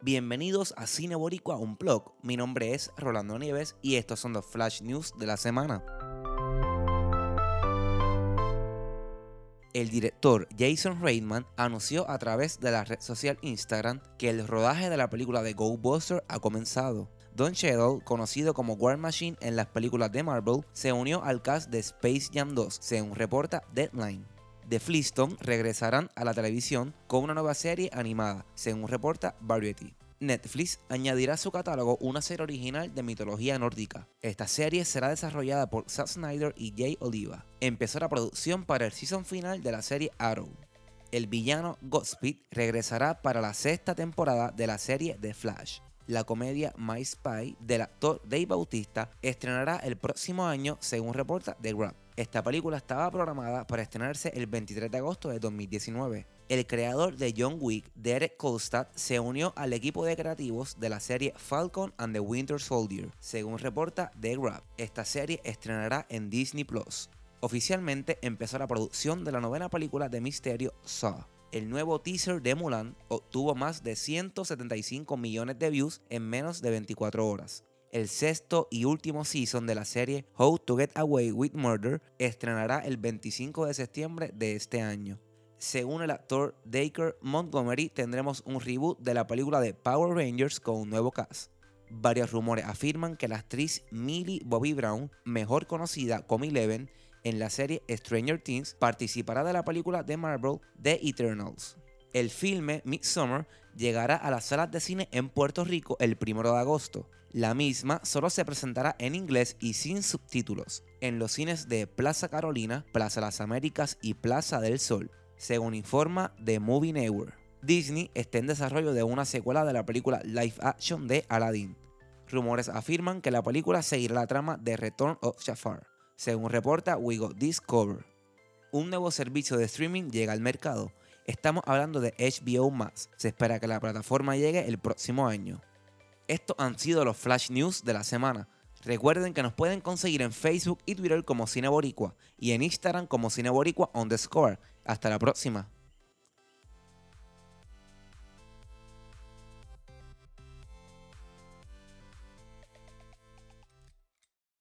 Bienvenidos a Cine Boricua Unplug. Mi nombre es Rolando Nieves y estos son los Flash News de la semana. El director Jason Reitman anunció a través de la red social Instagram que el rodaje de la película de Buster ha comenzado. Don Cheadle, conocido como War Machine en las películas de Marvel, se unió al cast de Space Jam 2, según reporta Deadline. The Flintstones regresarán a la televisión con una nueva serie animada, según reporta Variety. Netflix añadirá a su catálogo una serie original de mitología nórdica. Esta serie será desarrollada por Zack Snyder y Jay Oliva. Empezó la producción para el season final de la serie Arrow. El villano Godspeed regresará para la sexta temporada de la serie The Flash la comedia My Spy del actor Dave Bautista estrenará el próximo año según reporta The Grab. Esta película estaba programada para estrenarse el 23 de agosto de 2019. El creador de John Wick, Derek Kolstad, se unió al equipo de creativos de la serie Falcon and the Winter Soldier, según reporta The Grab. Esta serie estrenará en Disney Plus. Oficialmente empezó la producción de la novena película de misterio Saw el nuevo teaser de Mulan obtuvo más de 175 millones de views en menos de 24 horas. El sexto y último season de la serie How to Get Away with Murder estrenará el 25 de septiembre de este año. Según el actor Dacre Montgomery, tendremos un reboot de la película de Power Rangers con un nuevo cast. Varios rumores afirman que la actriz Millie Bobby Brown, mejor conocida como Eleven, en la serie Stranger Things, participará de la película de Marvel The Eternals. El filme Midsummer llegará a las salas de cine en Puerto Rico el 1 de agosto. La misma solo se presentará en inglés y sin subtítulos en los cines de Plaza Carolina, Plaza Las Américas y Plaza del Sol, según informa The Movie Network. Disney está en desarrollo de una secuela de la película live action de Aladdin. Rumores afirman que la película seguirá la trama de Return of Jafar según reporta We Discover. Un nuevo servicio de streaming llega al mercado. Estamos hablando de HBO Max. Se espera que la plataforma llegue el próximo año. Estos han sido los flash news de la semana. Recuerden que nos pueden conseguir en Facebook y Twitter como Cine Boricua y en Instagram como Cine Boricua on the score. Hasta la próxima.